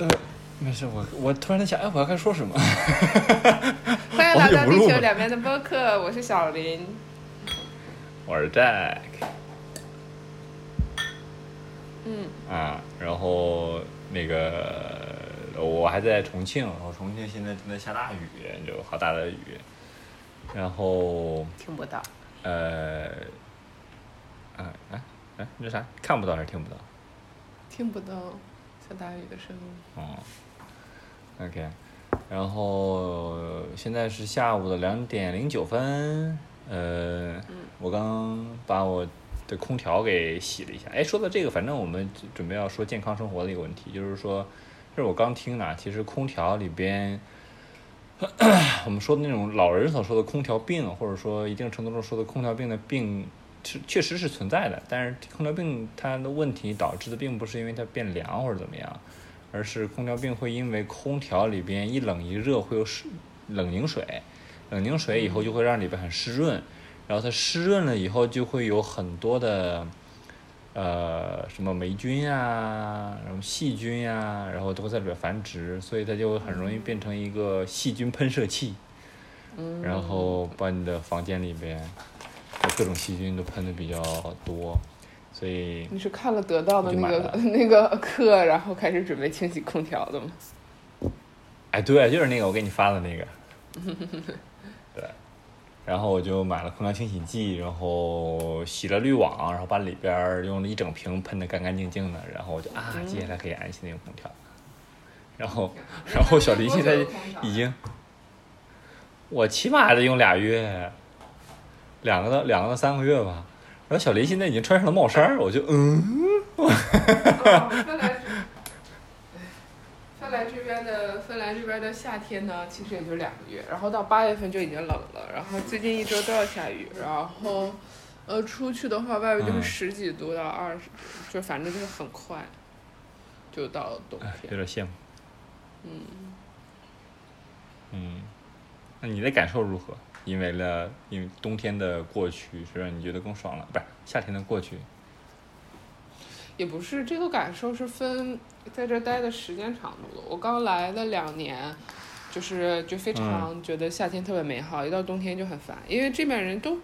呃，没事，我我突然在想，哎，我要该说什么？欢迎来到地球两边的播客，我是小林。我是 Jack 嗯，啊，然后那个我还在重庆，然后重庆现在正在下大雨，就好大的雨，然后听不到。呃，啊啊啊，那啥，看不到还是听不到？听不到下大雨的声音。哦，OK，然后现在是下午的两点零九分，呃，我刚把我的空调给洗了一下。哎，说到这个，反正我们准备要说健康生活的一个问题，就是说，这是我刚听的，其实空调里边。我们说的那种老人所说的空调病，或者说一定程度上说的空调病的病，是确实是存在的。但是空调病它的问题导致的并不是因为它变凉或者怎么样，而是空调病会因为空调里边一冷一热会有湿冷凝水，冷凝水以后就会让里边很湿润，然后它湿润了以后就会有很多的。呃，什么霉菌啊，然后细菌呀、然后都会在里边繁殖，所以它就很容易变成一个细菌喷射器，嗯，然后把你的房间里边的各种细菌都喷的比较多，所以你是看了得到的那个 那个课，然后开始准备清洗空调的吗？哎，对，就是那个我给你发的那个，对，然后我就买了空调清洗剂，然后洗了滤网，然后把里边用了一整瓶喷的干干净净的，然后我就啊，接下来可以安心的用空调。然后，然后小黎现在已经，我起码还得用俩月，两个到两个到三个月吧。然后小林现在已经穿上了帽衫儿，我就嗯，芬兰，芬兰这边的芬兰这边的夏天呢，其实也就两个月，然后到八月份就已经冷了，然后最近一周都要下雨，然后呃出去的话，外面就是嗯十几度到二十，就反正就是很快，就到冬天有天。点羡慕。嗯。嗯，那你的感受如何？因为了，因为冬天的过去是让你觉得更爽了，不是夏天的过去。也不是这个感受是分在这儿待的时间长度的。我刚来的两年，就是就非常觉得夏天特别美好，一到冬天就很烦，因为这边人都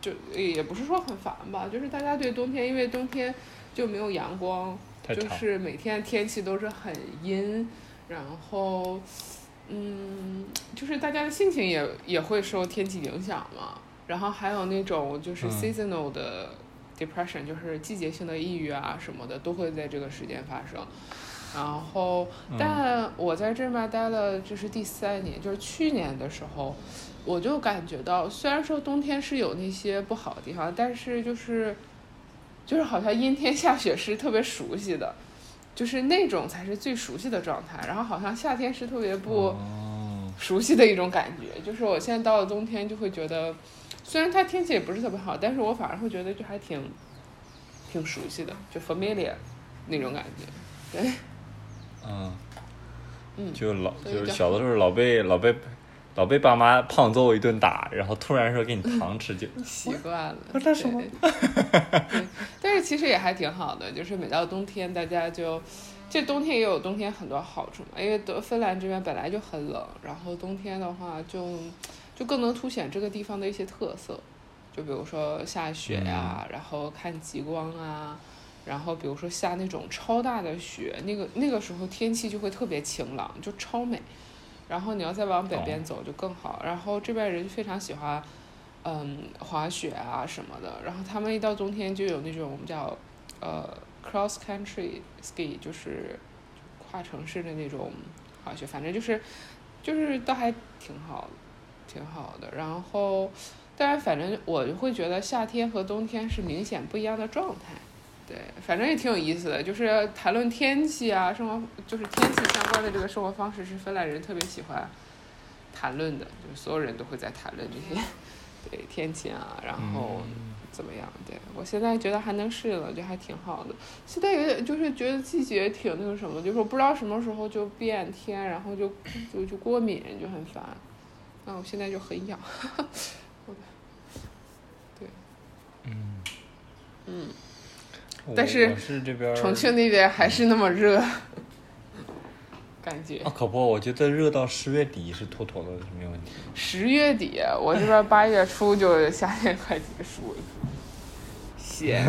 就也不是说很烦吧，就是大家对冬天，因为冬天就没有阳光，就。是每天天气都是很阴，然后，嗯，就是大家的心情也也会受天气影响嘛。然后还有那种就是嗯 seasonal 的 depression，、就是季节性的抑郁啊什么的，都会在这个时间发生。然后，嗯但我在这边待了，这是第三年，就是去年的时候，我就感觉到，虽然说冬天是有那些不好的地方，但是就是，就是好像阴天下雪是特别熟悉的，就是那种才是最熟悉的状态。然后好像夏天是特别不哦，熟悉的一种感觉，就是我现在到了冬天就会觉得，虽然它天气也不是特别好，但是我反而会觉得就还挺，挺熟悉的，就 familiar 那种感觉。对，嗯，嗯就老就是小的时候老被老被老被爸妈胖揍一顿打，然后突然说给你糖吃就习惯了。我这什么对？对，但是其实也还挺好的，就是每到冬天，大家就，这冬天也有冬天很多好处嘛，因为德芬兰这边本来就很冷，然后冬天的话就，就更能凸显这个地方的一些特色，就比如说下雪呀、然后看极光啊。然后，比如说下那种超大的雪，那个那个时候天气就会特别晴朗，就超美。然后你要再往北边走就更好。然后这边人非常喜欢，嗯，滑雪啊什么的。然后他们一到冬天就有那种我们叫呃 cross country ski，就是跨城市的那种滑雪，反正就是就是倒还挺好的，挺好的。然后，但是反正我会觉得夏天和冬天是明显不一样的状态。对，反正也挺有意思的，就是谈论天气啊，生活就是天气相关的这个生活方式是芬兰人特别喜欢谈论的，就是所有人都会在谈论这些对天气啊，然后怎么样？对我现在觉得还能适应了，就还挺好的。现在有点就是觉得季节挺那个什么，就是我不知道什么时候就变天，然后就就就过敏，就很烦。那我现在就很痒。对，嗯嗯，我但是重庆那边还是那么热。感觉啊，可不，我觉得热到十月底是妥妥的，是没有问题。十月底，我这边八月初就夏天快结束了，闲。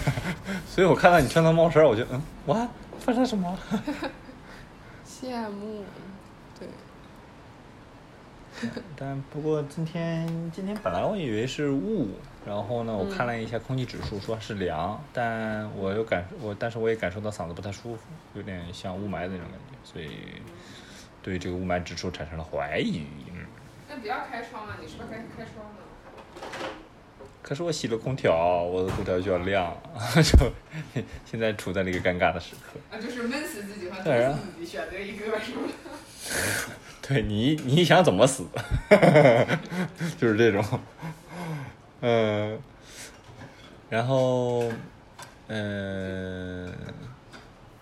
所以我看到你穿的帽衫，我就嗯，哇，发生什么？羡慕，对，但不过今天今天本来我以为是雾，然后呢，我看了一下空气指数，说是凉，但我又感我，但是我也感受到嗓子不太舒服，有点像雾霾的那种感觉，所以对这个雾霾指数产生了怀疑。嗯，那不要开窗啊！你是不是该开窗呢？可是我洗了空调，我的空调就要亮，就现在处在了一个尴尬的时刻。啊，就是闷死自己自己，选择一个？对你，你想怎么死，就是这种，嗯，然后，嗯，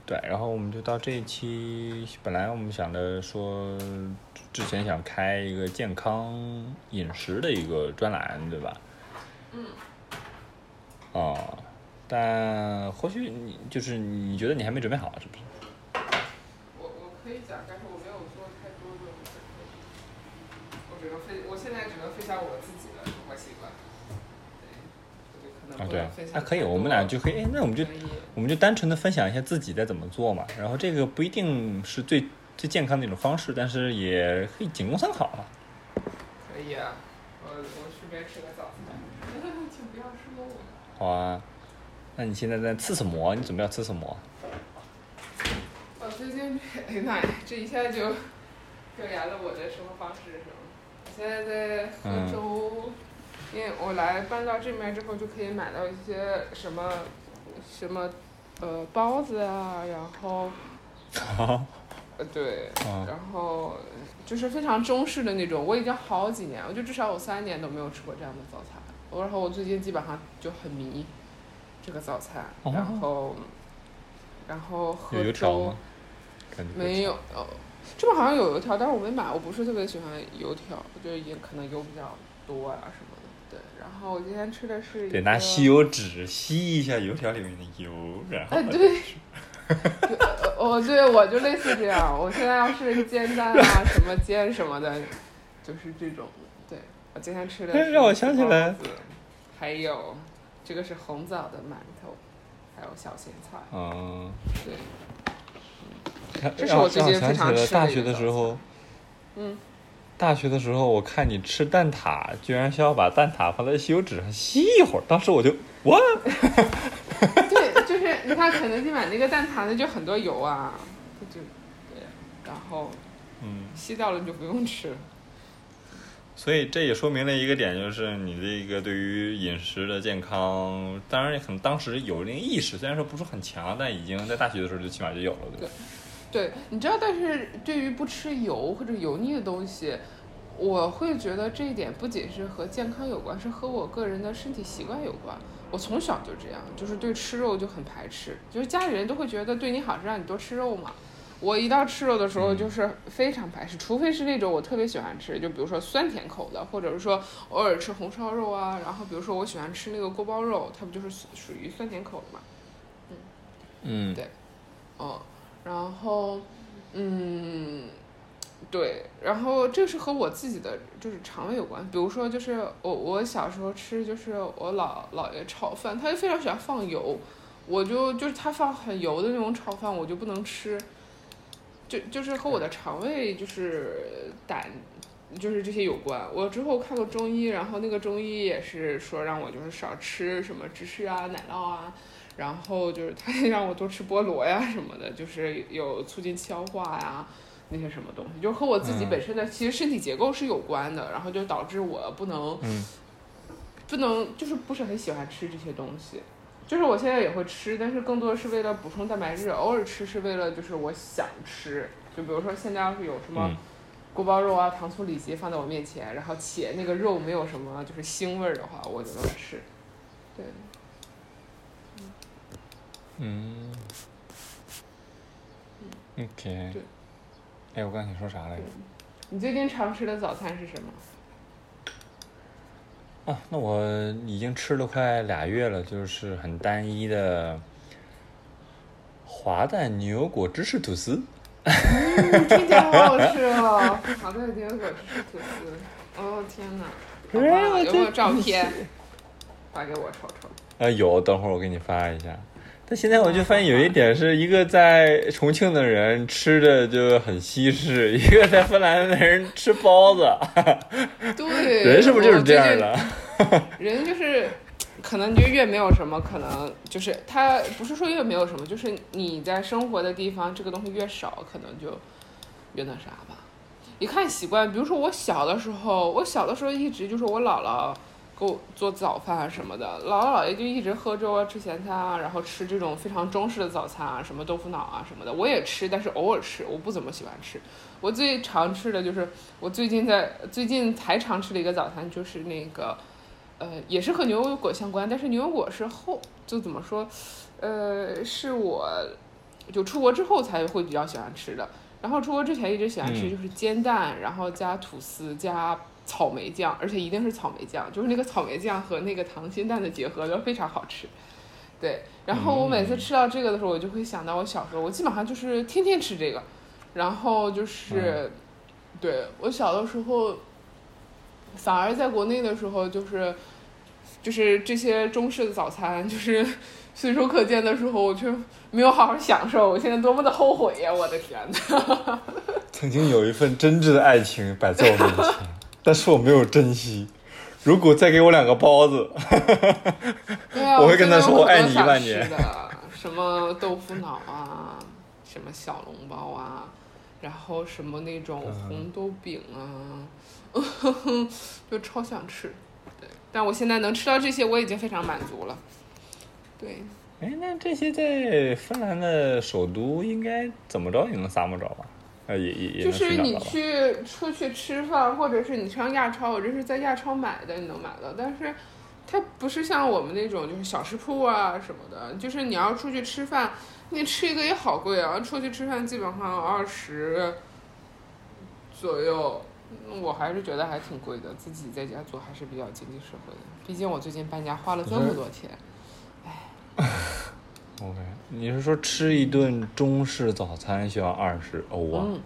对，然后我们就到这一期，本来我们想着说，之前想开一个健康饮食的一个专栏，对吧？嗯。啊，但或许你就是你觉得你还没准备好，是不是？我我可以讲，但是我没有做太多的准备，我只能分，我现在只能分享我自己的生活习惯。啊，对不能分，享那可以，我们俩就可以，哎，那我们就我们就单纯的分享一下自己在怎么做嘛，然后这个不一定是最最健康的一种方式，但是也可以仅供参考嘛。可以啊，我我顺便吃个早餐，请不要说我。好啊，那你现在在吃什么？你准备要吃什么？我最近这，哎呀妈呀，这一下就表扬了我的生活方式是吗？我现在在嗯喝粥，因为我来搬到这边之后就可以买到一些什么什么呃包子啊，然后呃对，啊然后就是非常中式的那种，我已经好几年，我就至少有三年都没有吃过这样的早餐。然后我最近基本上就很迷这个早餐，哦然后然后喝粥吗。？没有，哦，这边好像有油条，但是我没买，我不是特别喜欢油条，我觉得也可能油比较多啊什么的。对，然后我今天吃的是得拿吸油纸吸一下油条里面的油，然后哎，对，我对，我就类似这样。我现在要是煎蛋啊，什么煎什么的，就是这种。对，我今天吃的是哎让我想起来还有这个是红枣的馒头，还有小咸菜。嗯，对，看这是让我最近非常吃的了大学的时候，嗯，大学的时候我看你吃蛋挞，居然需要把蛋挞放在吸油纸上吸一会儿，当时我就哇，对，就是你看肯德基买那个蛋挞，那就很多油啊，它就对，然后嗯。吸掉了你就不用吃了。所以这也说明了一个点，就是你这个对于饮食的健康，当然可能当时有那个意识，虽然说不是很强，但已经在大学的时候就起码就有了，对？对，你知道，但是对于不吃油或者油腻的东西，我会觉得这一点不仅是和健康有关，是和我个人的身体习惯有关。我从小就这样，就是对吃肉就很排斥，就是家里人都会觉得对你好是让你多吃肉嘛。我一到吃肉的时候嗯就是非常排斥，除非是那种我特别喜欢吃，就比如说酸甜口的，或者是说偶尔吃红烧肉啊，然后比如说我喜欢吃那个锅包肉，它不就是属属于酸甜口的嘛。嗯对哦，然后，嗯，对，然后这是和我自己的就是肠胃有关。比如说，就是我我小时候吃，就是我姥姥爷炒饭，他就非常喜欢放油，我就就是他放很油的那种炒饭，我就不能吃。就就是和我的肠胃就是胆。就是这些有关。我之后看过中医，然后那个中医也是说让我就是少吃什么芝士啊、奶酪啊，然后就是他也让我多吃菠萝呀什么的，就是有促进消化呀那些什么东西，就和我自己嗯本身的其实身体结构是有关的，然后就导致我不能嗯不能就是不是很喜欢吃这些东西。就是我现在也会吃，但是更多是为了补充蛋白质，偶尔吃是为了就是我想吃。就比如说现在要是有什么嗯锅包肉啊、糖醋里脊放在我面前，然后且那个肉没有什么就是腥味儿的话，我就能吃。对，嗯，OK 对。哎，我刚才想说啥来着？你最近常吃的早餐是什么？啊，那我已经吃了快俩月了，就是很单一的滑蛋牛油果芝士吐司。嗯，听起来好好吃哦！华蛋牛油果芝士吐司。哦天哪！有没有照 片？发给我瞅瞅。呃，有，等会儿我给你发一下。但现在我就发现有一点是一个在重庆的人吃的就很西式，一个在芬兰的人吃包子。对，人是不是就是这样的？人就是，可能就越没有什么，可能就是他不是说越没有什么，就是你在生活的地方这个东西越少，可能就越那啥吧。一看习惯，比如说我小的时候，我小的时候一直就是我姥姥给我做早饭啊什么的，姥姥姥爷就一直喝粥啊、吃咸菜啊，然后吃这种非常中式的早餐啊，什么豆腐脑啊什么的，我也吃，但是偶尔吃，我不怎么喜欢吃。我最常吃的就是我最近在最近才常吃的一个早餐，就是那个，呃，也是和牛油果相关，但是牛油果是后就怎么说，呃，是我就出国之后才会比较喜欢吃的。然后出国之前一直喜欢吃就是煎蛋，然后加吐司加草莓酱，而且一定是草莓酱，就是那个草莓酱和那个溏心蛋的结合就非常好吃。对，然后我每次吃到这个的时候，我就会想到我小时候，我基本上就是天天吃这个，然后就是，对我小的时候，反而在国内的时候，就是就是这些中式的早餐，就是 随手可见的时候，我却没有好好享受，我现在多么的后悔呀！我的天呐。曾经有一份真挚的爱情摆在我面前，但是我没有珍惜。如果再给我两个包子，对啊，我会跟他说我我爱你一万年什么豆腐脑啊，什么小笼包啊，然后什么那种红豆饼啊，嗯 就超想吃。对，但我现在能吃到这些，我已经非常满足了。对，哎，那这些在芬兰的首都应该怎么着也能撒么着吧？呃，也也也就是你？去出去吃饭，或者是你上亚超，我这是在亚超买的，你能买到，但是它不是像我们那种就是小食铺啊什么的，就是你要出去吃饭，你吃一个也好贵啊，出去吃饭基本上二十左右。嗯我还是觉得还挺贵的，自己在家做还是比较经济实惠的。毕竟我最近搬家花了这么多钱。OK，你是说吃一顿中式早餐需要二十欧啊？嗯，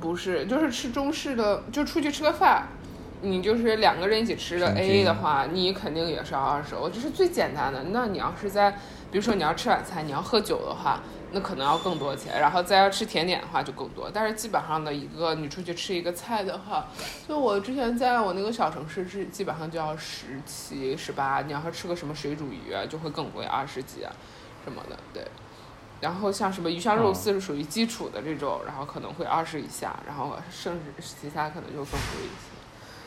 不是，就是吃中式的，就出去吃个饭，你就是两个人一起吃的 A A 的话，你肯定也是要二十欧，这是最简单的。那你要是在，比如说你要吃晚餐，你要喝酒的话，那可能要更多钱，然后再要吃甜点的话就更多。但是基本上的一个，你出去吃一个菜的话，就我之前在我那个小城市是基本上就要十七、十八，你要是吃个什么水煮鱼啊，就会更贵，二十几啊什么的，对。然后像什么鱼香肉丝是属于基础的这种，然后可能会二十以下，然后甚至其他可能就更贵一些。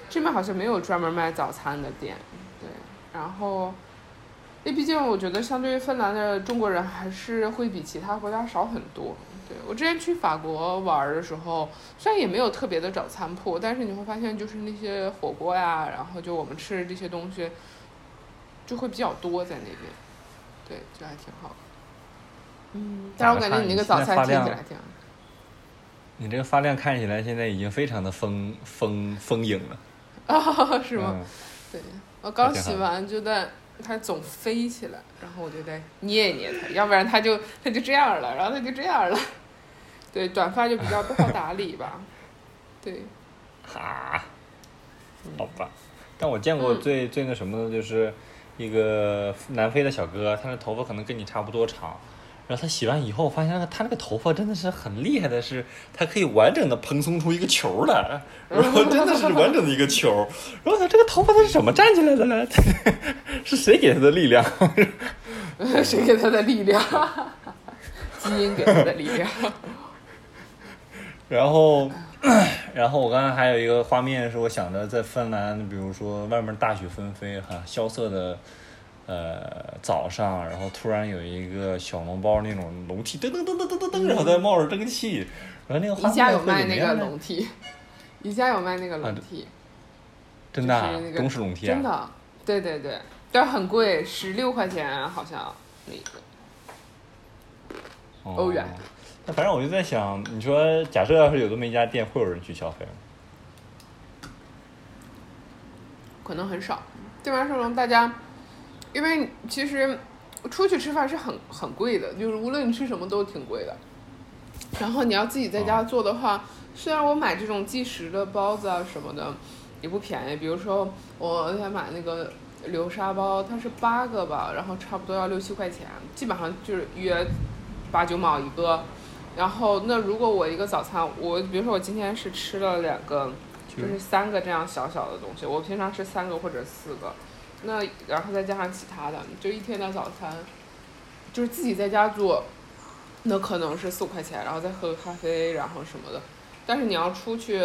这边好像没有专门卖早餐的店，对。然后，因为毕竟我觉得相对于芬兰的中国人还是会比其他国家少很多。对我之前去法国玩儿的时候，虽然也没有特别的早餐铺，但是你会发现就是那些火锅呀，然后就我们吃的这些东西，就会比较多在那边。对，就还挺好的。嗯，但是我感觉你那个早餐听起来挺好。你这个发量看起来现在已经非常的丰丰丰盈了，啊，是吗？嗯对，我刚洗完就在它总飞起来，然后我就在捏一捏它，要不然它就它就这样了，然后它就这样了。对，短发就比较不好打理吧。对，哈，好吧。但我见过嗯最、最那什么的，就是一个南非的小哥，他的头发可能跟你差不多长，然后他洗完以后，发现那个他那个头发真的是很厉害的是，他可以完整的蓬松出一个球来，然后真的是完整的一个球。然后他这个头发他是怎么站起来的呢？是谁给他的力量？谁给他的力量？基因给他的力量。然后，然后我刚才还有一个画面是我想着在芬兰，比如说外面大雪纷飞哈，萧瑟的呃早上，然后突然有一个小笼包那种笼屉噔噔噔噔噔噔噔，然后在冒着蒸汽，然后那个画宜家有面会卖那个怎么样呢？笼屉，宜家有卖那个笼啊屉，真的啊？就是那个中式笼屉啊，真的，对对对，但是很贵，十六块钱好像那个。哦。欧元。那反正我就在想，你说假设要是有这么一家店，会有人去消费吗？可能很少。基本上大家，因为其实出去吃饭是很很贵的，就是无论你吃什么都挺贵的。然后你要自己在家做的话，虽然我买这种即食的包子啊什么的也不便宜，比如说我想买那个流沙包，它是八个吧，然后差不多要六七块钱，基本上就是约八九毛一个。然后那如果我一个早餐，我比如说我今天是吃了两个，就是三个这样小小的东西，我平常吃三个或者四个，那然后再加上其他的，就一天的早餐，就是自己在家做，那可能是四五块钱，然后再喝个咖啡，然后什么的。但是你要出去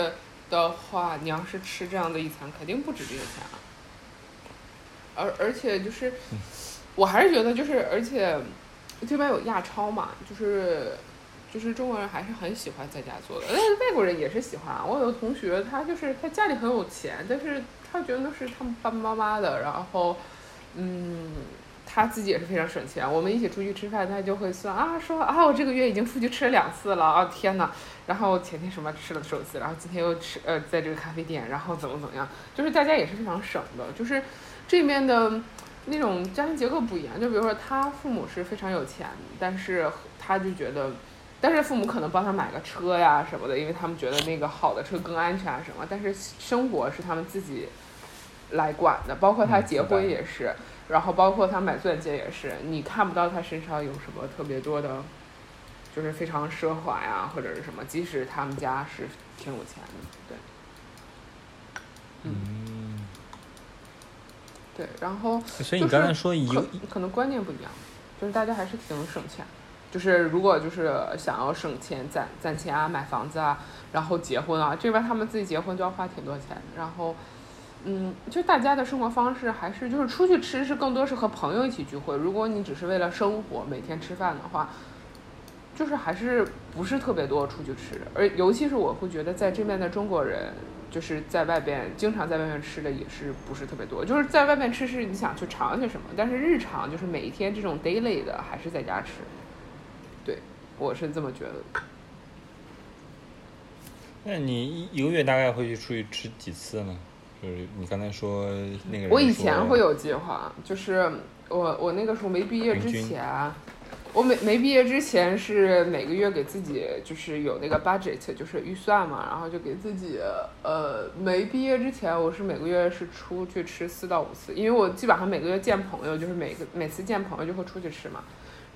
的话，你要是吃这样的一餐，肯定不止这个钱啊。而而且就是，我还是觉得就是，而且这边有亚超嘛，就是就是中国人还是很喜欢在家做的，但是外国人也是喜欢啊。我有个同学，他就是他家里很有钱，但是他觉得那是他们爸爸妈妈的，然后嗯。他自己也是非常省钱，我们一起出去吃饭，他就会算啊，说啊，我这个月已经出去吃了两次了啊，天呐，然后前天什么吃了寿司，然后今天又吃呃，在这个咖啡店，然后怎么怎么样，就是大家也是非常省的，就是这面的那种家庭结构不一样，就比如说他父母是非常有钱，但是他就觉得，但是父母可能帮他买个车呀什么的，因为他们觉得那个好的车更安全啊什么，但是生活是他们自己来管的，包括他结婚也是。然后包括他买钻戒也是，你看不到他身上有什么特别多的，就是非常奢华呀，或者是什么。即使他们家是挺有钱的，对。嗯。对，然后。所以你刚才说一可可能观念不一样，就是大家还是挺省钱。就是如果就是想要省钱攒攒钱啊，买房子啊，然后结婚啊，这边他们自己结婚就要花挺多钱，然后。嗯，就大家的生活方式还是就是出去吃是更多是和朋友一起聚会。如果你只是为了生活每天吃饭的话，就是还是不是特别多出去吃。而尤其是我会觉得在这边的中国人，就是在外边经常在外面吃的也是不是特别多。就是在外面吃是你想去尝一些什么，但是日常就是每一天这种 daily 的还是在家吃。对，我是这么觉得。那你一个月大概会去出去吃几次呢？就是你刚才说那个，我以前会有计划，就是我我那个时候没毕业之前，我没没毕业之前是每个月给自己就是有那个 budget，就是预算嘛，然后就给自己呃没毕业之前我是每个月是出去吃四到五次，因为我基本上每个月见朋友就是每个每次见朋友就会出去吃嘛，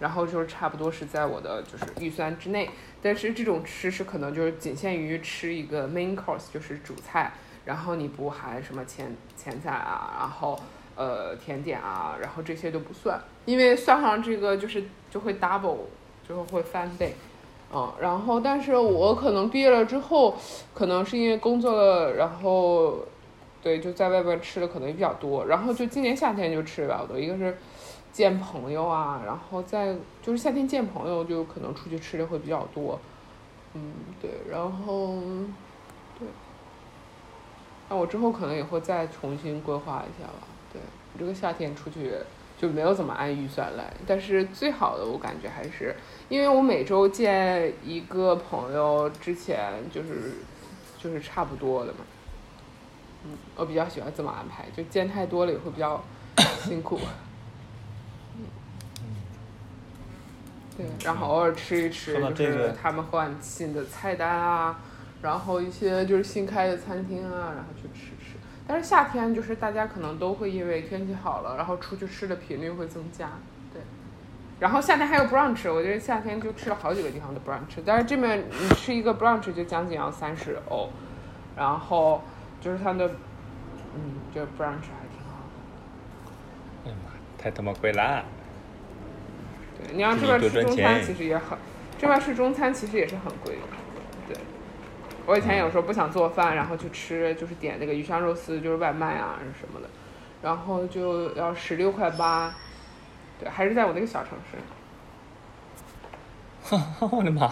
然后就是差不多是在我的就是预算之内，但是这种吃是可能就是仅限于吃一个 main course，就是主菜。然后你不含什么前前菜啊，然后呃甜点啊，然后这些都不算，因为算上这个就是就会 double，就会翻倍，嗯，然后但是我可能毕业了之后，可能是因为工作了，然后对就在外边吃的可能也比较多，然后就今年夏天就吃了比较多，一个是见朋友啊，然后再就是夏天见朋友就可能出去吃的会比较多，嗯对，然后对。那我之后可能也会再重新规划一下吧。对，这个夏天出去就没有怎么按预算来，但是最好的我感觉还是，因为我每周见一个朋友之前就是就是差不多的嘛。嗯，我比较喜欢这么安排，就见太多了也会比较 辛苦。嗯。对，然后偶尔吃一吃，就是他们换新的菜单啊。然后一些就是新开的餐厅啊，然后去吃吃。但是夏天就是大家可能都会因为天气好了，然后出去吃的频率会增加。对。然后夏天还有 brunch，我觉得夏天就吃了好几个地方的 brunch。但是这边你吃一个 brunch 就将近要三十欧，然后就是它的，嗯，就 brunch 还挺好的。哎呀妈，太他妈贵了。对，你要这边吃中餐其实也很，这边吃中餐其实也是很贵的。对我以前有时候不想做饭，然后去吃，就是点那个鱼香肉丝，就是外卖啊什么的，然后就要十六块八，对，还是在我那个小城市。我的妈！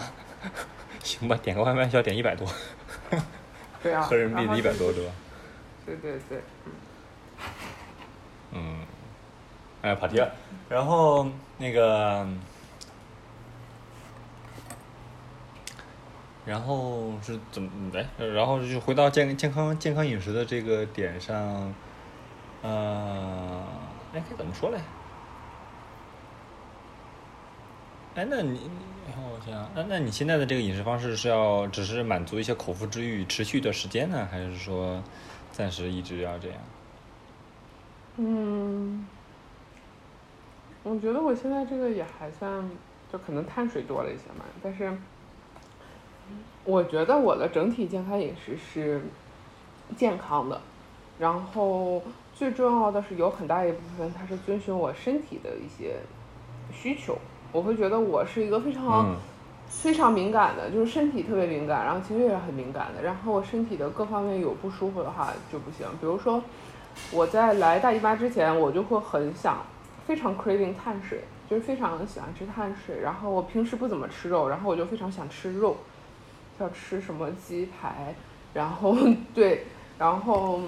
行吧，点个外卖需要点一百多。对啊。合人民币一百多对吧？对对对。嗯。哎，跑题了。然后那个。然后是怎么来？然后就回到健健康健康饮食的这个点上，呃，哎，该怎么说嘞？哎，那你我想，那那你现在的这个饮食方式是要只是满足一些口腹之欲，持续一段时间呢，还是说暂时一直要这样？嗯，我觉得我现在这个也还算，就可能碳水多了一些嘛，但是我觉得我的整体健康饮食是健康的，然后最重要的是有很大一部分它是遵循我身体的一些需求，我会觉得我是一个非常、嗯非常敏感的，就是身体特别敏感，然后情绪也很敏感的。然后我身体的各方面有不舒服的话就不行。比如说我在来大姨妈之前，我就会很想，非常 craving 碳水，就是非常喜欢吃碳水。然后我平时不怎么吃肉，然后我就非常想吃肉，要吃什么鸡排，然后对，然后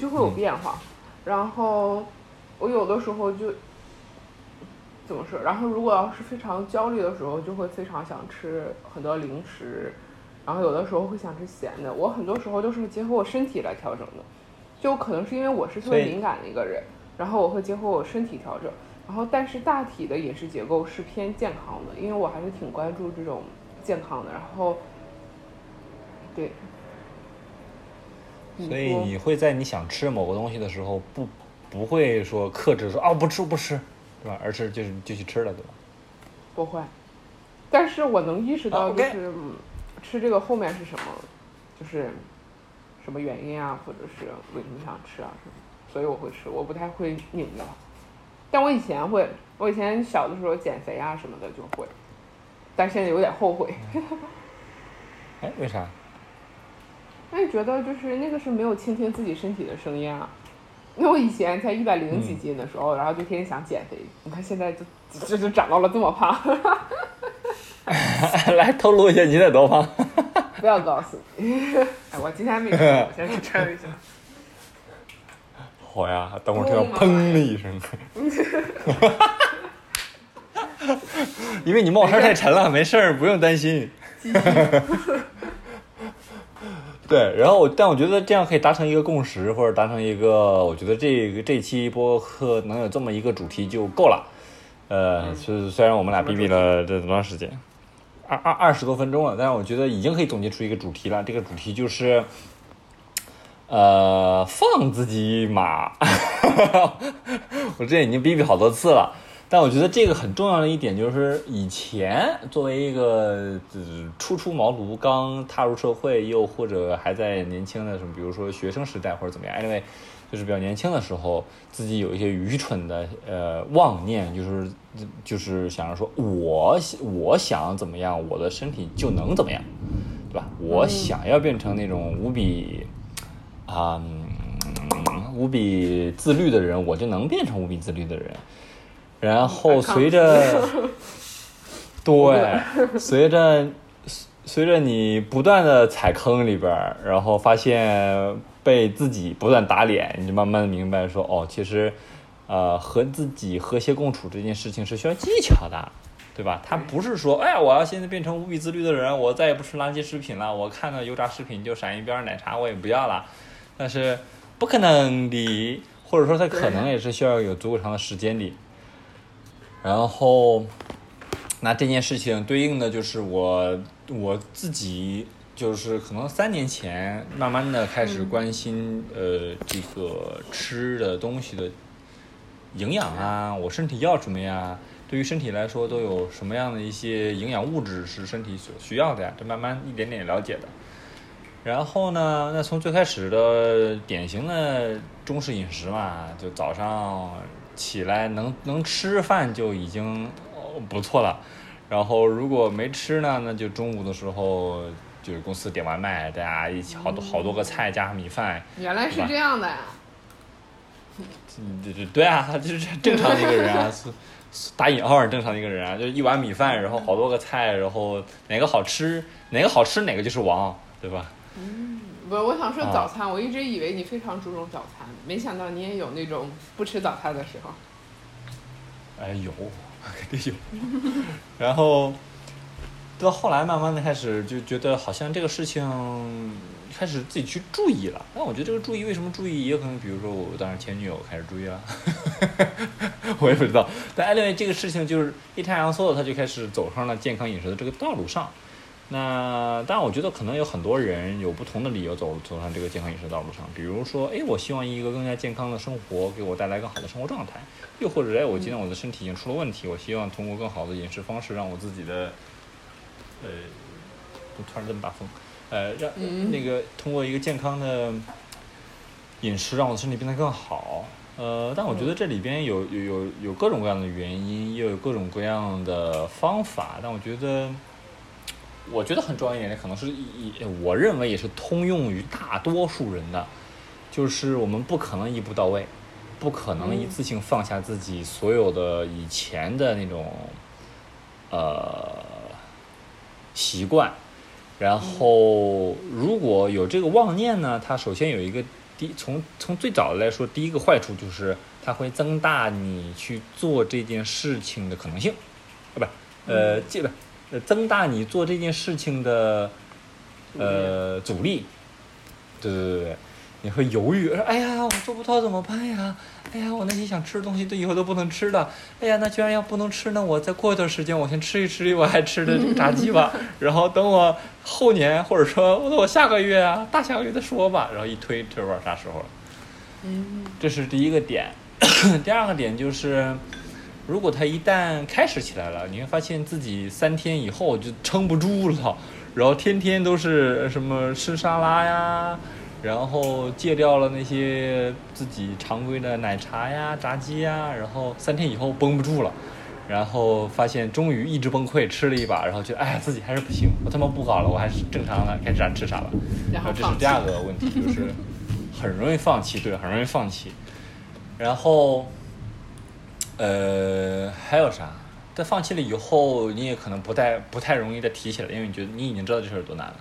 就会有变化。然后我有的时候就怎么说？然后如果要是非常焦虑的时候，就会非常想吃很多零食，然后有的时候会想吃咸的。我很多时候都是结合我身体来调整的，就可能是因为我是特别敏感的一个人，然后我会结合我身体调整。然后但是大体的饮食结构是偏健康的，因为我还是挺关注这种健康的。然后，对。所以你会在你想吃某个东西的时候，不不会说克制说啊不吃不吃，对吧？而是就是就去吃了，对吧？不会，但是我能意识到，啊就是、嗯吃这个后面是什么，就是什么原因啊，或者是为什么想吃啊什么，所以我会吃，我不太会拧的。但我以前会，我以前小的时候减肥啊什么的就会，但现在有点后悔。哎，为啥？那你觉得就是那个是没有倾听自己身体的声音啊？因为我以前才一百零几嗯斤的时候，然后就天天想减肥，你看现在就就就长到了这么胖。来透露一下你现在多胖？不要告诉你。哎，我今天没吃，我先去称一下。好呀，等会儿听到砰的一声。因为你帽衫太沉了，没事儿，不用担心。对，然后我，但我觉得这样可以达成一个共识，或者达成一个，我觉得这个这期播客能有这么一个主题就够了。呃，是虽然我们俩逼逼了这多长时间，二二二十多分钟了，但是我觉得已经可以总结出一个主题了。这个主题就是，呃，放自己马。我之前已经逼逼好多次了。但我觉得这个很重要的一点就是，以前作为一个呃初出茅庐、刚踏入社会，又或者还在年轻的什么，比如说学生时代或者怎么样，anyway，就是比较年轻的时候，自己有一些愚蠢的呃妄念，就是就是想着说我我想怎么样，我的身体就能怎么样，对吧？我想要变成那种无比啊、嗯无比自律的人，我就能变成无比自律的人。然后 随着，对，随着随着你不断的踩坑里边儿，然后发现被自己不断打脸，你就慢慢的明白说，哦，其实，呃，和自己和谐共处这件事情是需要技巧的，对吧？他不是说，哎，我要现在变成无比自律的人，我再也不吃垃圾食品了，我看到油炸食品就闪一边儿，奶茶我也不要了，但是不可能的，或者说它可能也是需要有足够长的时间的。然后，那这件事情对应的就是我我自己，就是可能三年前慢慢的开始关心、呃这个吃的东西的营养啊，我身体要什么呀？对于身体来说都有什么样的一些营养物质是身体所需要的呀？这慢慢一点点了解的。然后呢，那从最开始的典型的中式饮食嘛，就早上起来能能吃饭就已经哦不错了。然后如果没吃呢，那就中午的时候就是公司点外卖，大家一起好多好多个菜加上米饭，原来是这样的呀！嗯对对对啊，就是正常的一个人啊，是是打引号正常的一个人啊，就是一碗米饭，然后好多个菜，然后哪个好吃哪个好吃哪个就是王，对吧？不是，我想说啊早餐，我一直以为你非常注重早餐，没想到你也有那种不吃早餐的时候。哎，有，肯定有。然后，到后来慢慢的开始就觉得好像这个事情开始自己去注意了。但我觉得这个注意为什么注意，也有可能比如说我当时前女友开始注意了，我也不知道。但艾 y 这个事情就是一太阳梭的，他就开始走上了健康饮食的这个道路上。那当然，我觉得可能有很多人有不同的理由走走上这个健康饮食道路上。比如说，哎，我希望一个更加健康的生活给我带来更好的生活状态；又或者，哎，我今天我的身体已经出了问题，我希望通过更好的饮食方式让我自己的，呃，突然这么大风，呃，让那个通过一个健康的饮食让我的身体变得更好。呃，但我觉得这里边有有有有各种各样的原因，又有各种各样的方法。但我觉得。我觉得很重要一点，可能是一，我认为也是通用于大多数人的，就是我们不可能一步到位，不可能一次性放下自己所有的以前的那种呃习惯，然后如果有这个妄念呢，它首先有一个第从从最早的来说，第一个坏处就是它会增大你去做这件事情的可能性，啊，不是，呃，这个。增大你做这件事情的，呃，阻力，对对对对，你会犹豫，说哎呀，我做不到怎么办呀？哎呀，我那些想吃的东西都以后都不能吃了。哎呀，那居然要不能吃，那我再过一段时间，我先吃一吃我爱吃的这 个炸鸡吧。然后等我后年，或者说我等我下个月啊，大下个月再说吧。然后一推，这不知道啥时候了？嗯，这是第一个点。第二个点就是。如果他一旦开始起来了，你会发现自己三天以后就撑不住了，然后天天都是什么吃沙拉呀，然后戒掉了那些自己常规的奶茶呀、炸鸡呀，然后三天以后绷不住了，然后发现终于意志崩溃，吃了一把，然后觉得哎呀自己还是不行，我他妈不搞了，我还是正常的，该吃啥吃啥了。然后这是第二个问题，就是很容易放弃，对，很容易放弃，然后。呃，还有啥？但放弃了以后，你也可能不太不太容易再提起来，因为你觉得你已经知道这事儿多难了。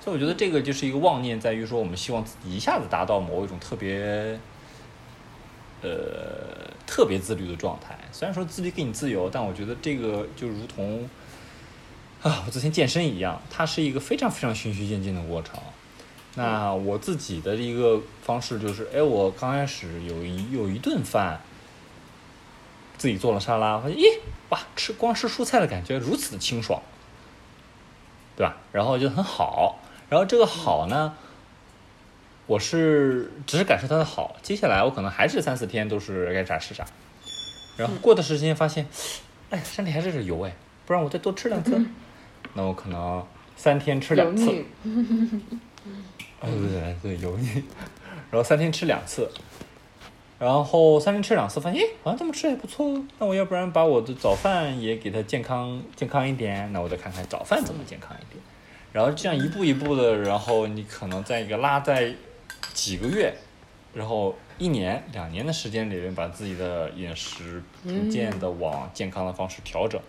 所以我觉得这个就是一个妄念，在于说我们希望自己一下子达到某一种特别，呃，特别自律的状态。虽然说自律给你自由，但我觉得这个就如同啊，我之前健身一样，它是一个非常非常循序渐进的过程。那我自己的一个方式就是，哎，我刚开始有一有一顿饭。自己做了沙拉，发现咦，哇，吃光吃蔬菜的感觉如此的清爽，对吧？然后就很好，然后这个好呢，我是只是感受它的好，接下来我可能还是三四天都是该啥吃啥，然后过段时间发现，哎，身体还是有点油哎，不然我再多吃两次，那我可能三天吃两次，啊对对对，油腻，然后三天吃两次。然后三天吃两次，发现哎，好像这么吃也不错。那我要不然把我的早饭也给它健康健康一点？那我再看看早饭怎么健康一点。然后这样一步一步的，然后你可能在一个拉在几个月，然后一年两年的时间里面，把自己的饮食逐渐的往健康的方式调整。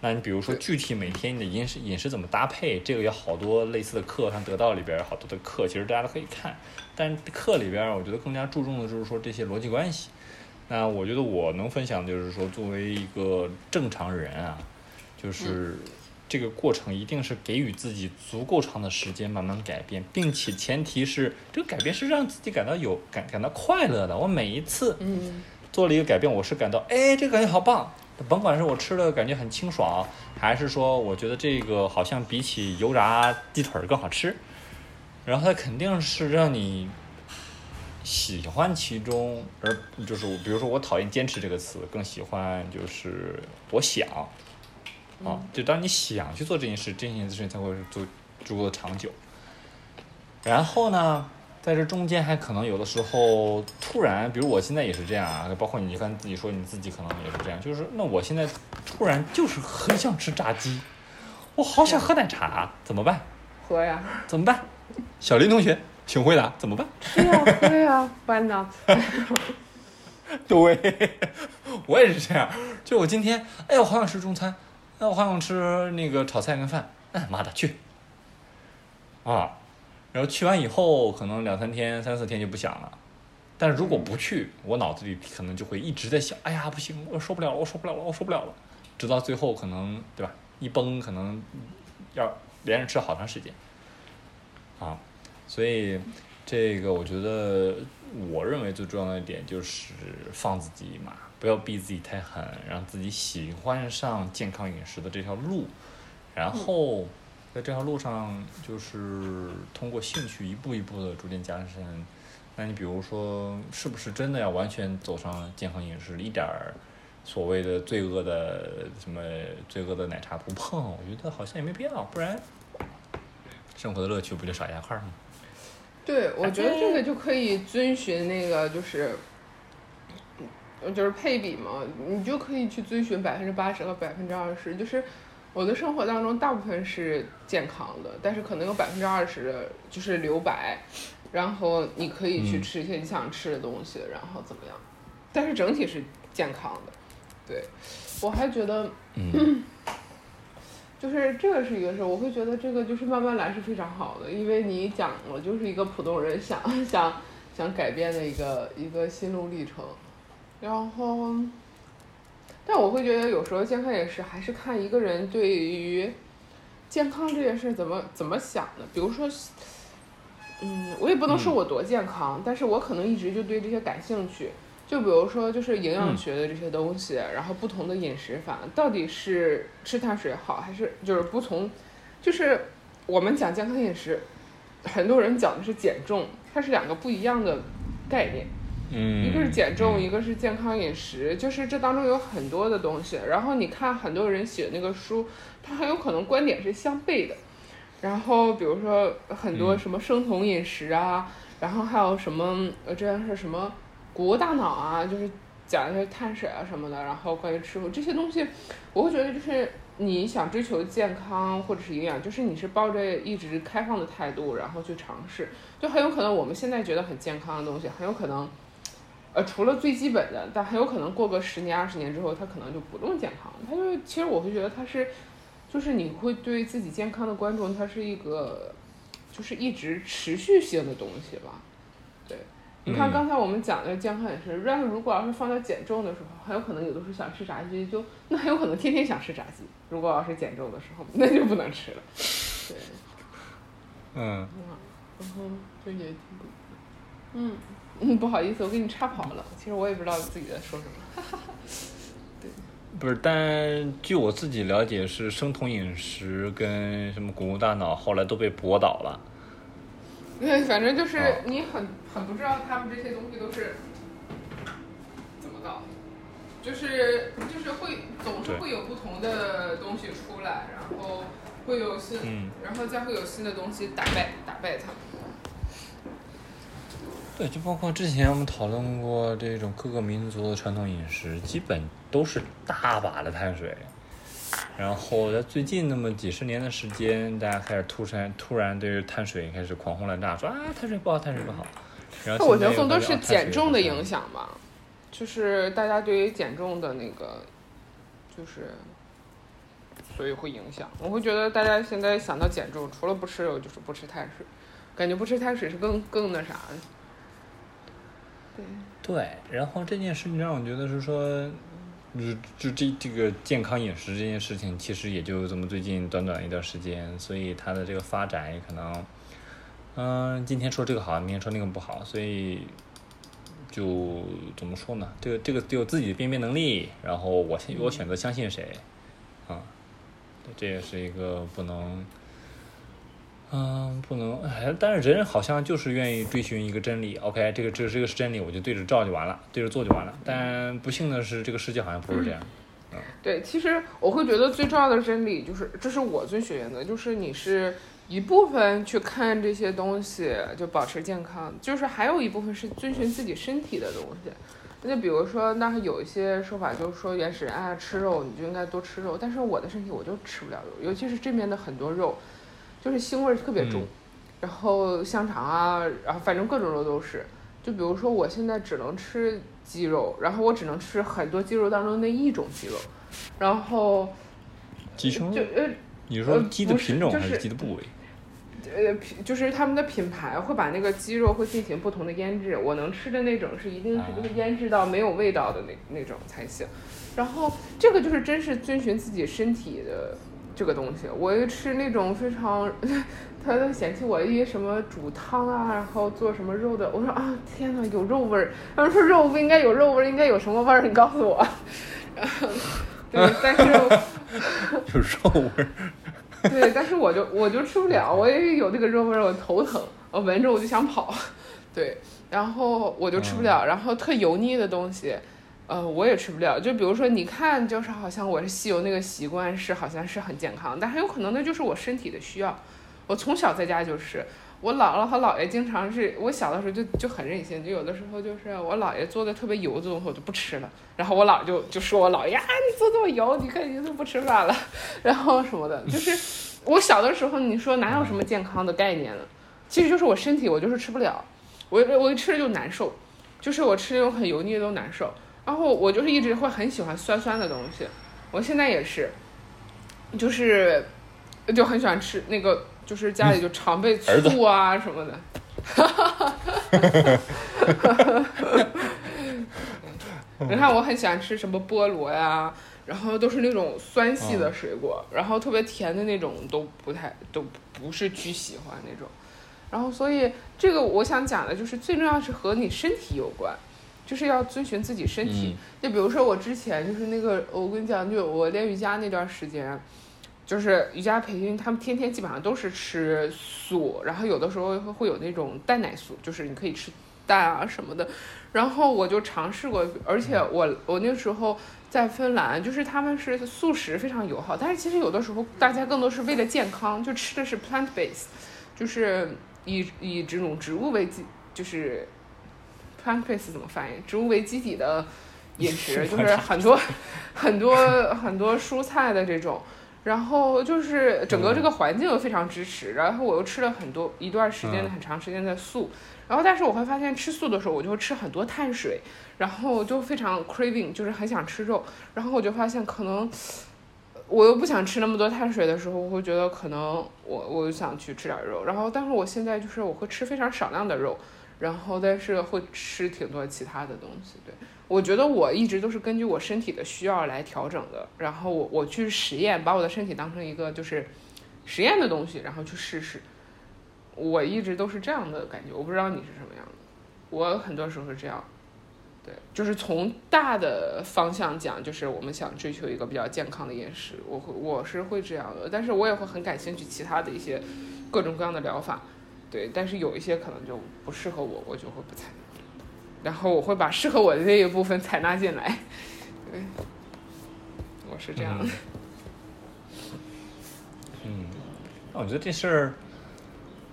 那你比如说具体每天你的饮食饮食怎么搭配，这个有好多类似的课，像得到里边好多的课，其实大家都可以看。但课里边我觉得更加注重的就是说这些逻辑关系。那我觉得我能分享的就是说，作为一个正常人啊，就是这个过程一定是给予自己足够长的时间慢慢改变，并且前提是这个改变是让自己感到有感感到快乐的。我每一次做了一个改变，我是感到哎，这个感觉好棒。甭管是我吃了感觉很清爽，还是说我觉得这个好像比起油炸鸡腿更好吃，然后它肯定是让你喜欢其中，而就是比如说我讨厌坚持这个词，更喜欢就是我想，啊，就当你想去做这件事，这件事情才会做足够的长久。然后呢？在这中间还可能有的时候突然，比如我现在也是这样啊，包括你看自己说你自己可能也是这样，就是那我现在突然就是很想吃炸鸡，我好想喝奶茶，怎么办？喝呀。怎么办？小林同学，请回答，怎么办？对呀，对呀，办呢。对，我也是这样。就我今天，哎，我好想吃中餐，哎，我好想吃那个炒菜跟饭，哎妈的，去。啊。然后去完以后，可能两三天、三四天就不想了。但是如果不去，我脑子里可能就会一直在想：哎呀，不行，我受不了了，我受不了了，我受不了了。直到最后，可能对吧？一崩，可能要连着吃好长时间。啊，所以这个我觉得，我认为最重要的一点就是放自己一马，不要逼自己太狠，让自己喜欢上健康饮食的这条路，然后在这条路上就是通过兴趣一步一步的逐渐加深。那你比如说，是不是真的要完全走上健康饮食，一点儿所谓的罪恶的什么罪恶的奶茶不碰？我觉得好像也没必要，不然生活的乐趣不就少一块吗？对，我觉得这个就可以遵循那个就是，就是配比嘛，你就可以去遵循百分之八十和百分之二十，就是我的生活当中大部分是健康的，但是可能有百分之二十的就是留白，然后你可以去嗯吃一些你想吃的东西，然后怎么样，但是整体是健康的。对，我还觉得嗯 就是这个是一个事儿，我会觉得这个就是慢慢来是非常好的，因为你讲了就是一个普通人想想想改变的一个一个心路历程，然后，但我会觉得有时候健康饮食还是看一个人对于健康这件事怎么怎么想的，比如说，嗯，我也不能说我多健康，但是我可能一直就对这些感兴趣。就比如说，就是营养学的这些东西，然后不同的饮食法，到底是吃碳水好，还是就是不从，就是我们讲健康饮食，很多人讲的是减重，它是两个不一样的概念。嗯，一个是减重，嗯一个是健康饮食，就是这当中有很多的东西。然后你看很多人写那个书，他很有可能观点是相悖的。然后比如说很多嗯什么生酮饮食啊，然后还有什么呃，这样是什么谷物大脑啊，就是讲一些碳水啊什么的。然后关于吃这些东西，我会觉得就是你想追求健康或者是营养，就是你是抱着一直开放的态度，然后去尝试。就很有可能我们现在觉得很健康的东西，很有可能。呃，除了最基本的，但很有可能过个十年、二十年之后，它可能就不那么健康。它就其实我会觉得它是，就是你会对自己健康的关注，它是一个，就是一直持续性的东西吧。对，你看嗯刚才我们讲的健康也是，但是如果要是放在减重的时候，很有可能有的时候想吃炸鸡，就那很有可能天天想吃炸鸡。如果要是减重的时候，那就不能吃了。对，嗯，然后就也挺不，嗯嗯，不好意思，我给你插跑了。其实我也不知道自己在说什么。不是，但据我自己了解，是生酮饮食跟什么谷物大脑后来都被驳倒了。对，反正就是哦你很很不知道他们这些东西都是怎么搞的，就是就是会总是会有不同的东西出来，然后会有新，嗯然后再会有新的东西打败打败它。对，就包括之前我们讨论过这种各个民族的传统饮食，基本都是大把的碳水。然后在最近那么几十年的时间，大家开始突然突然对碳水开始狂轰滥炸，说啊碳水不好，碳水不好。然后那我觉得更多是减重的影。响吧，就是大家对于减重的那个，就是，所以会影响。我会觉得大家现在想到减重，除了不吃肉就是不吃碳水，感觉不吃碳水是更更那啥的。对，对，然后这件事情让我觉得是说，就就这这个健康饮食这件事情，其实也就这么最近短短一段时间，所以它的这个发展也可能，嗯、今天说这个好，明天说那个不好，所以就怎么说呢？这个这个得有自己的辨别能力，然后我选我选择相信谁，啊，这也是一个不能。嗯，不能，哎，但是人好像就是愿意追寻一个真理。OK，这个这个这个是真理，我就对着照就完了，对着做就完了。但不幸的是，这个世界好像不是这样。对，其实我会觉得最重要的真理就是，这是我遵循原则，就是你是一部分去看这些东西，就保持健康，就是还有一部分是遵循自己身体的东西。那就比如说，那有一些说法就是说原始人爱吃肉，你就应该多吃肉，但是我的身体我就吃不了肉，尤其是这边的很多肉，就是腥味儿特别重，嗯然后香肠啊，然后反正各种肉都是。就比如说我现在只能吃鸡肉，然后我只能吃很多鸡肉当中那一种鸡肉，然后鸡胸肉，就呃你说呃鸡的品种还是是鸡的部位？呃品就是他们的品牌会把那个鸡肉会进行不同的腌制，我能吃的那种是一定是就是腌制到没有味道的那那种才行。然后这个就是真是遵循自己身体的，这个东西，我又吃那种非常，他都嫌弃我一什么煮汤啊，然后做什么肉的，我说啊天呐，有肉味儿，他们说肉不应该有肉味儿，应该有什么味儿？你告诉我。对，但是 有肉味儿。对，但是我就我就吃不了，我也有那个肉味儿，我头疼，我闻着我就想跑。对，然后我就吃不了，然后特油腻的东西。呃，我也吃不了。就比如说，你看，就是好像我是吸油那个习惯是好像是很健康，但很有可能那就是我身体的需要。我从小在家就是，我姥姥和姥爷经常是我小的时候就就很任性，就有的时候就是我姥爷做的特别油的东西我就不吃了，然后我姥就就说我姥爷啊，你做这么油，你看你都不吃饭了，然后什么的，就是我小的时候你说哪有什么健康的概念呢？其实就是我身体我就是吃不了，我我一吃了就难受，就是我吃那种很油腻的都难受。然后我就是一直会很喜欢酸酸的东西，我现在也是，就是就很喜欢吃那个，就是家里就常备醋啊什么的。你看我很喜欢吃什么菠萝呀，然后都是那种酸系的水果，然后特别甜的那种都不太都不是巨喜欢那种。然后所以这个我想讲的就是最重要是和你身体有关。就是要遵循自己身体，就比如说我之前就是那个，我跟你讲，就我练瑜伽那段时间，就是瑜伽培训，他们天天基本上都是吃素，然后有的时候会会有那种蛋奶素，就是你可以吃蛋啊什么的，然后我就尝试过，而且我我那时候在芬兰，就是他们是素食非常友好，但是其实有的时候大家更多是为了健康，就吃的是 plant base，就是以以这种植物为基，就是。plant base 怎么翻译？植物为基底的饮食，就是很多很多很多蔬菜的这种，然后就是整个这个环境又非常支持，然后我又吃了很多一段时间的很长时间的素，然后但是我会发现吃素的时候，我就会吃很多碳水，然后就非常 craving，就是很想吃肉，然后我就发现可能我又不想吃那么多碳水的时候，我会觉得可能我我想去吃点肉，然后但是我现在就是我会吃非常少量的肉。然后，但是会吃挺多其他的东西。对我觉得我一直都是根据我身体的需要来调整的。然后我我去实验，把我的身体当成一个就是实验的东西，然后去试试。我一直都是这样的感觉。我不知道你是什么样的。我很多时候是这样。对，就是从大的方向讲，就是我们想追求一个比较健康的饮食，我会我是会这样的。但是我也会很感兴趣其他的一些各种各样的疗法。对，但是有一些可能就不适合我，我就会不参，然后我会把适合我的那一部分采纳进来。对，我是这样的。嗯，那我觉得这事儿，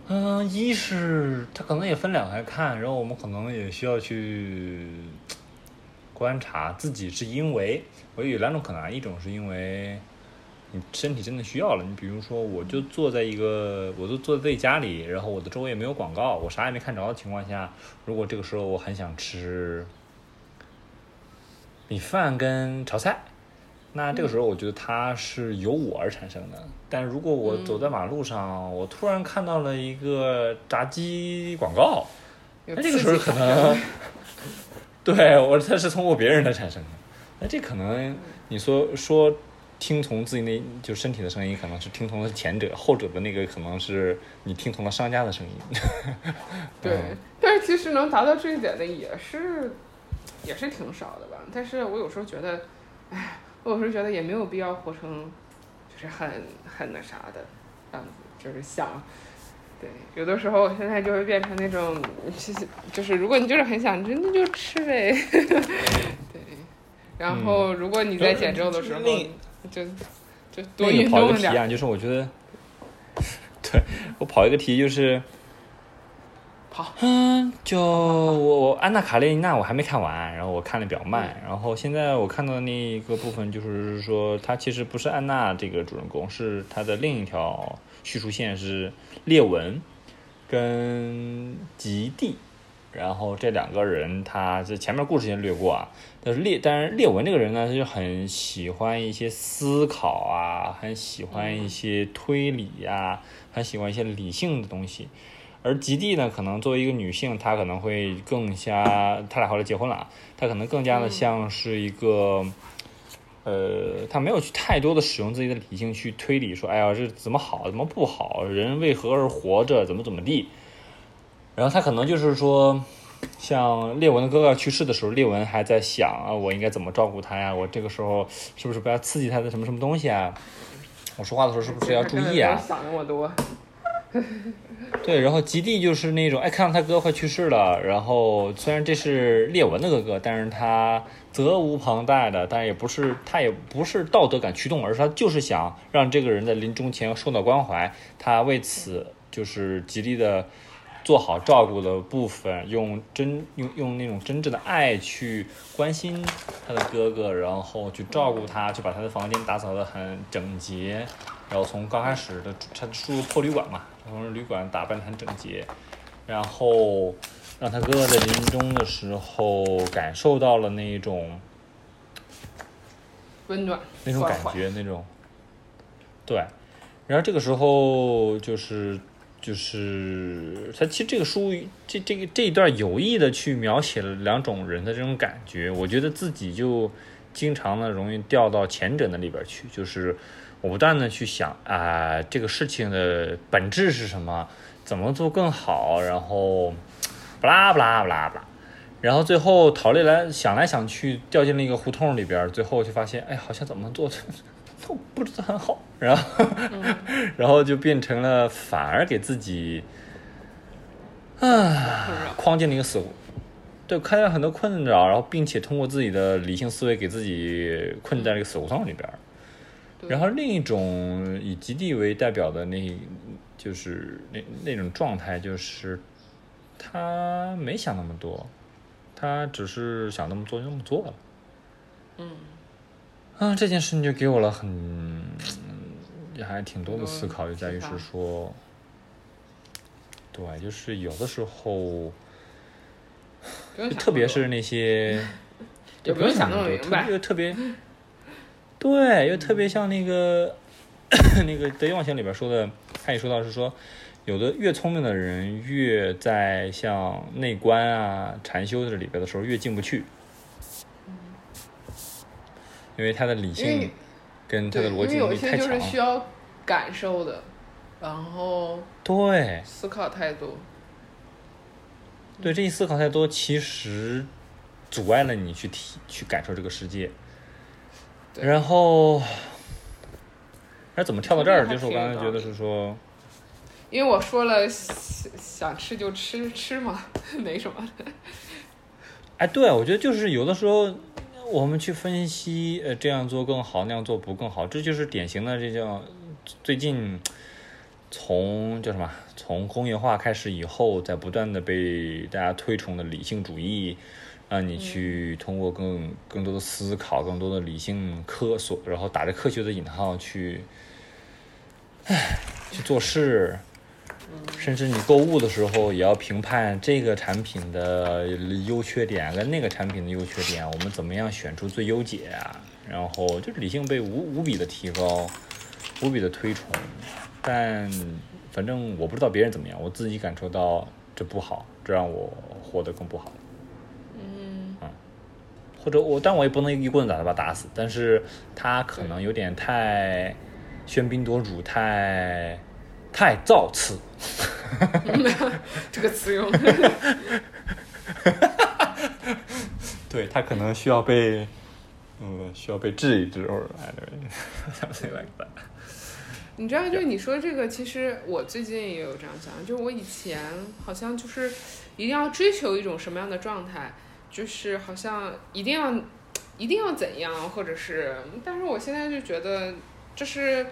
嗯，一是它可能也分两来看，然后我们可能也需要去观察自己是因为，我有两种可能，一种是因为。你身体真的需要了。你比如说，我就坐在一个，我都坐在自己家里，然后我的周围也没有广告，我啥也没看着的情况下，如果这个时候我很想吃米饭跟炒菜，那这个时候我觉得它是由我而产生的。但如果我走在马路上，我突然看到了一个炸鸡广告，那这个时候可能，对我它是通过别人来产生的。那这可能你说说。听从自己那就身体的声音，可能是听从了前者，后者的那个可能是你听从了商家的声音。对，但是其实能达到这一点的也是也是挺少的吧。但是我有时候觉得，哎，我有时候觉得也没有必要活成就是很很那啥的样子，就是想，对，有的时候我现在就会变成那种，其 实就是如果你就是很想吃，那就吃呗。对，然后如果你在减重的时候。就就多运动一个题啊，就是我觉得，对我跑一个题就是，跑，嗯，就我我安娜卡列尼娜我还没看完，然后我看的比较慢，然后现在我看到的那一个部分就是说，他其实不是安娜这个主人公，是他的另一条叙述线是列文跟吉蒂。然后这两个人，他这前面故事先略过啊。但是列，但是列文这个人呢，他就很喜欢一些思考啊，很喜欢一些推理呀，很喜欢一些理性的东西。而吉蒂呢，可能作为一个女性，她可能会更加，他俩后来结婚了，她可能更加的像是一个，呃，她没有去太多的使用自己的理性去推理，说，哎呀，这怎么好，怎么不好，人为何而活着，怎么怎么地。然后他可能就是说，像列文的哥哥去世的时候，列文还在想啊，我应该怎么照顾他呀？我这个时候是不是不要刺激他的什么什么东西啊？我说话的时候是不是要注意啊？想那么多。对，然后吉地就是那种，哎，看到他哥快去世了，然后虽然这是列文的哥哥，但是他责无旁贷的，但也不是他也不是道德感驱动，而是他就是想让这个人在临终前受到关怀，他为此就是极力的做好照顾的部分，用真用用那种真正的爱去关心他的哥哥，然后去照顾他，去把他的房间打扫得很整洁，然后从刚开始的他住破旅馆嘛。从旅馆打扮得很整洁，然后让他哥哥在临终的时候感受到了那种温暖，那种感觉，那种对。然后这个时候就是就是他其实这个书这这个这一段有意的去描写了两种人的这种感觉，我觉得自己就经常呢容易掉到前者那里边去，就是。我不断的去想啊，这个事情的本质是什么？怎么做更好？然后，不啦不啦不啦不啦，然后最后逃离来想来想去，掉进了一个胡同里边，最后就发现，哎，好像怎么做 都不是很好，然后，然后就变成了反而给自己啊框进了一个死胡，对，看见很多困扰，然后并且通过自己的理性思维给自己困在了一个死胡同里边。然后另一种以极地为代表的那，就是那那种状态，就是他没想那么多，他只是想那么做就那么做了。嗯。啊，这件事情就给我了很也还挺多的思考，就在于是说，对，就是有的时候，特别是那些，就不用想那么明白，特别。对，又特别像那个那个得意忘形里边说的，他也说到是说，有的越聪明的人越在像内观啊、禅修这里边的时候越进不去，因为他的理性跟他的逻辑能力太强。因为有些就是需要感受的，然后对思考太多，对这一思考太多，其实阻碍了你去体去感受这个世界。然后，那怎么跳到这儿？就是我刚才觉得是说，因为我说了想吃就吃吃嘛，没什么。哎，对，我觉得就是有的时候我们去分析，呃，这样做更好，那样做不更好，这就是典型的这叫最近从叫什么？从工业化开始以后，在不断的被大家推崇的理性主义。让你去通过更更多的思考，更多的理性科所，然后打着科学的引号去，唉，去做事，甚至你购物的时候也要评判这个产品的优缺点跟那个产品的优缺点，我们怎么样选出最优解啊？然后就是理性被无无比的提高，无比的推崇，但反正我不知道别人怎么样，我自己感受到这不好，这让我活得更不好嗯。或者我，但我也不能一棍子把他把打死。但是他可能有点太喧宾夺主，太太造次。这个词用。对他可能需要被，嗯，需要被治一治，或者 something like that。你知道，就你说这个，其实我最近也有这样想，就是我以前好像就是一定要追求一种什么样的状态。就是好像一定要，一定要怎样，或者是，但是我现在就觉得，就是，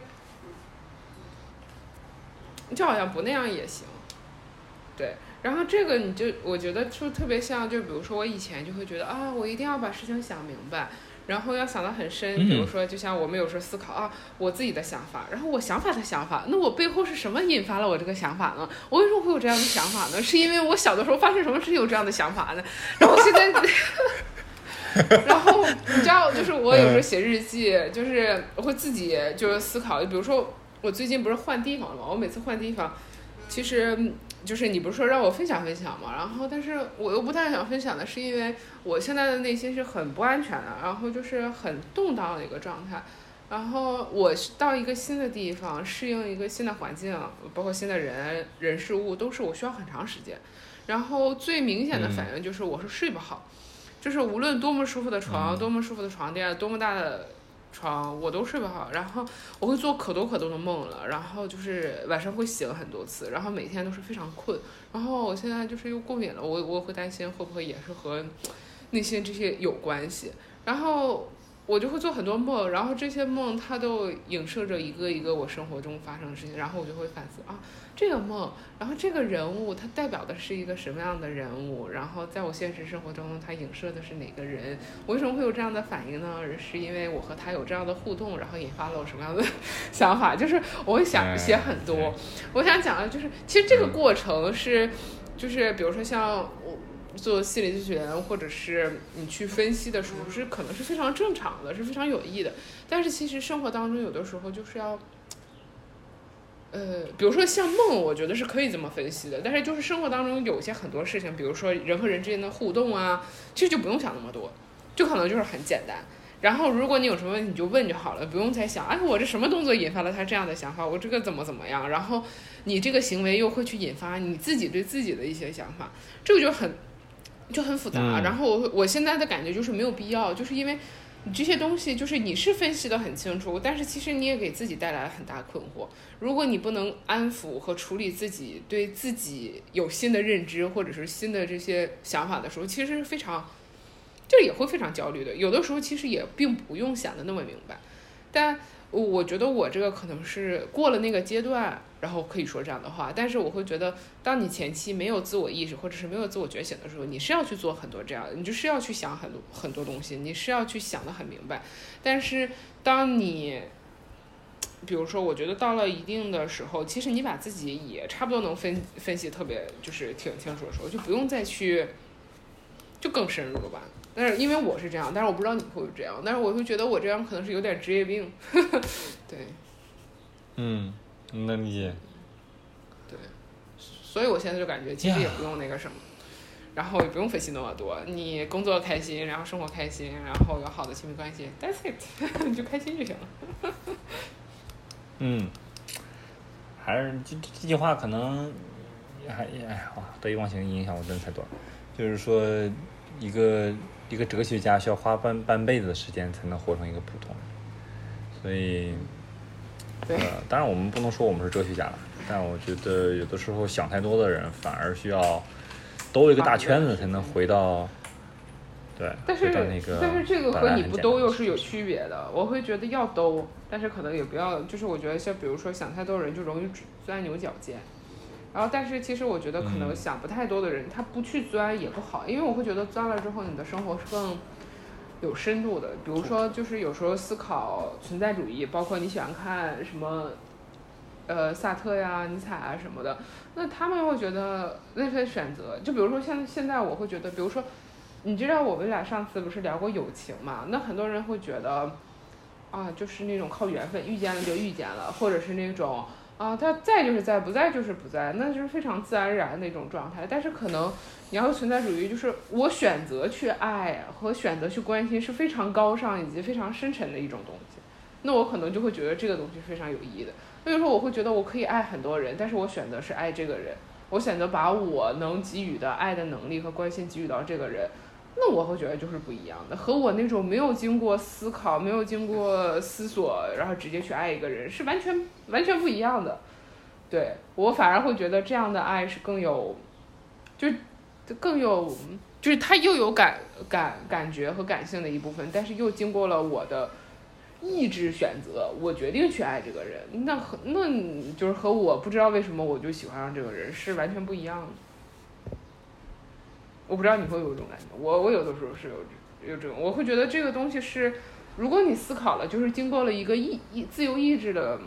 就好像不那样也行，对。然后这个你就我觉得就特别像，就比如说我以前就会觉得啊，我一定要把事情想明白。然后要想得很深，比如说，就像我们有时候思考啊，我自己的想法，然后我想法的想法，那我背后是什么引发了我这个想法呢？我为什么会有这样的想法呢？是因为我小的时候发生什么事情有这样的想法呢？然后现在，然后你知道，就是我有时候写日记，就是我会自己就是思考，比如说我最近不是换地方了吗？我每次换地方，其实就是你不是说让我分享分享嘛，然后但是我又不太想分享的是因为我现在的内心是很不安全的，然后就是很动荡的一个状态。然后我到一个新的地方，适应一个新的环境，包括新的人、人事物，都是我需要很长时间。然后最明显的反应就是我是睡不好，就是无论多么舒服的床、多么舒服的床垫、多么大的床，我都睡不好。然后我会做可多可多的梦了，然后就是晚上会醒很多次，然后每天都是非常困。然后我现在就是又过敏了，我我会担心会不会也是和那些这些有关系。然后。我就会做很多梦，然后这些梦它都影射着一个一个我生活中发生的事情，然后我就会反思啊，这个梦，然后这个人物它代表的是一个什么样的人物，然后在我现实生活中它影射的是哪个人？我为什么会有这样的反应呢？是因为我和他有这样的互动，然后引发了我什么样的 想法？就是我会想写很多，我想讲的就是，其实这个过程是，就是比如说像我。做心理咨询，或者是你去分析的时候，是可能是非常正常的，是非常有益的。但是其实生活当中有的时候就是要，呃，比如说像梦，我觉得是可以这么分析的。但是就是生活当中有些很多事情，比如说人和人之间的互动啊，其实就不用想那么多，就可能就是很简单。然后如果你有什么问题，你就问就好了，不用再想，哎，我这什么动作引发了他这样的想法？我这个怎么怎么样？然后你这个行为又会去引发你自己对自己的一些想法，这个就很。就很复杂，然后我我现在的感觉就是没有必要，就是因为你这些东西就是你是分析的很清楚，但是其实你也给自己带来了很大困惑。如果你不能安抚和处理自己对自己有新的认知或者是新的这些想法的时候，其实是非常，就也会非常焦虑的。有的时候其实也并不用想的那么明白，但。我觉得我这个可能是过了那个阶段，然后可以说这样的话。但是我会觉得，当你前期没有自我意识或者是没有自我觉醒的时候，你是要去做很多这样的，你就是要去想很多很多东西，你是要去想的很明白。但是当你，比如说，我觉得到了一定的时候，其实你把自己也差不多能分分析特别就是挺清楚的时候，就不用再去，就更深入了吧。但是因为我是这样，但是我不知道你会不会这样。但是我会觉得我这样可能是有点职业病，对。嗯，能理解。对，所以我现在就感觉其实也不用那个什么，然后也不用分析那么多。你工作开心，然后生活开心，然后有好的亲密关系，That's it，你就开心就行了。嗯，还是这这句话可能还哎呀，得意忘形影响我真的太多了。就是说一个。一个哲学家需要花半半辈子的时间才能活成一个普通人，所以，呃，当然我们不能说我们是哲学家了，但我觉得有的时候想太多的人反而需要兜一个大圈子才能回到，对，但是那个。但是这个和你不兜又是有区别的。我会觉得要兜，但是可能也不要，就是我觉得像比如说想太多人就容易钻牛角尖。然后，但是其实我觉得可能想不太多的人，他不去钻也不好，因为我会觉得钻了之后，你的生活是更有深度的。比如说，就是有时候思考存在主义，包括你喜欢看什么，呃，萨特呀、尼采啊什么的，那他们会觉得那些选择，就比如说像现在我会觉得，比如说，你知道我们俩上次不是聊过友情嘛？那很多人会觉得，啊，就是那种靠缘分遇见了就遇见了，或者是那种。啊，他在就是在，不在就是不在，那就是非常自然而然的一种状态。但是可能你要存在主义，就是我选择去爱和选择去关心是非常高尚以及非常深沉的一种东西。那我可能就会觉得这个东西非常有意义的。所以说，我会觉得我可以爱很多人，但是我选择是爱这个人，我选择把我能给予的爱的能力和关心给予到这个人。那我会觉得就是不一样的，和我那种没有经过思考、没有经过思索，然后直接去爱一个人是完全完全不一样的。对我反而会觉得这样的爱是更有，就是更有，就是他又有感感感觉和感性的一部分，但是又经过了我的意志选择，我决定去爱这个人。那和那就是和我不知道为什么我就喜欢上这个人是完全不一样的。我不知道你会有这种感觉，我我有的时候是有有这种，我会觉得这个东西是，如果你思考了，就是经过了一个意意自由意志的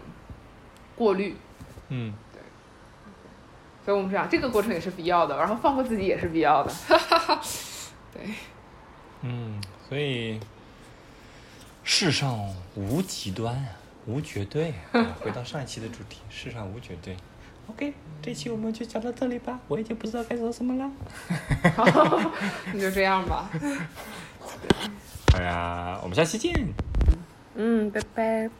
过滤，嗯，对，所以我们讲这个过程也是必要的，然后放过自己也是必要的，哈哈哈，对，嗯，所以世上无极端啊，无绝对，回到上一期的主题，世上无绝对，OK，这期我们就讲到这里吧，我已经不知道该说什么了。那就这样吧。哎呀，我们下期见。嗯，拜拜。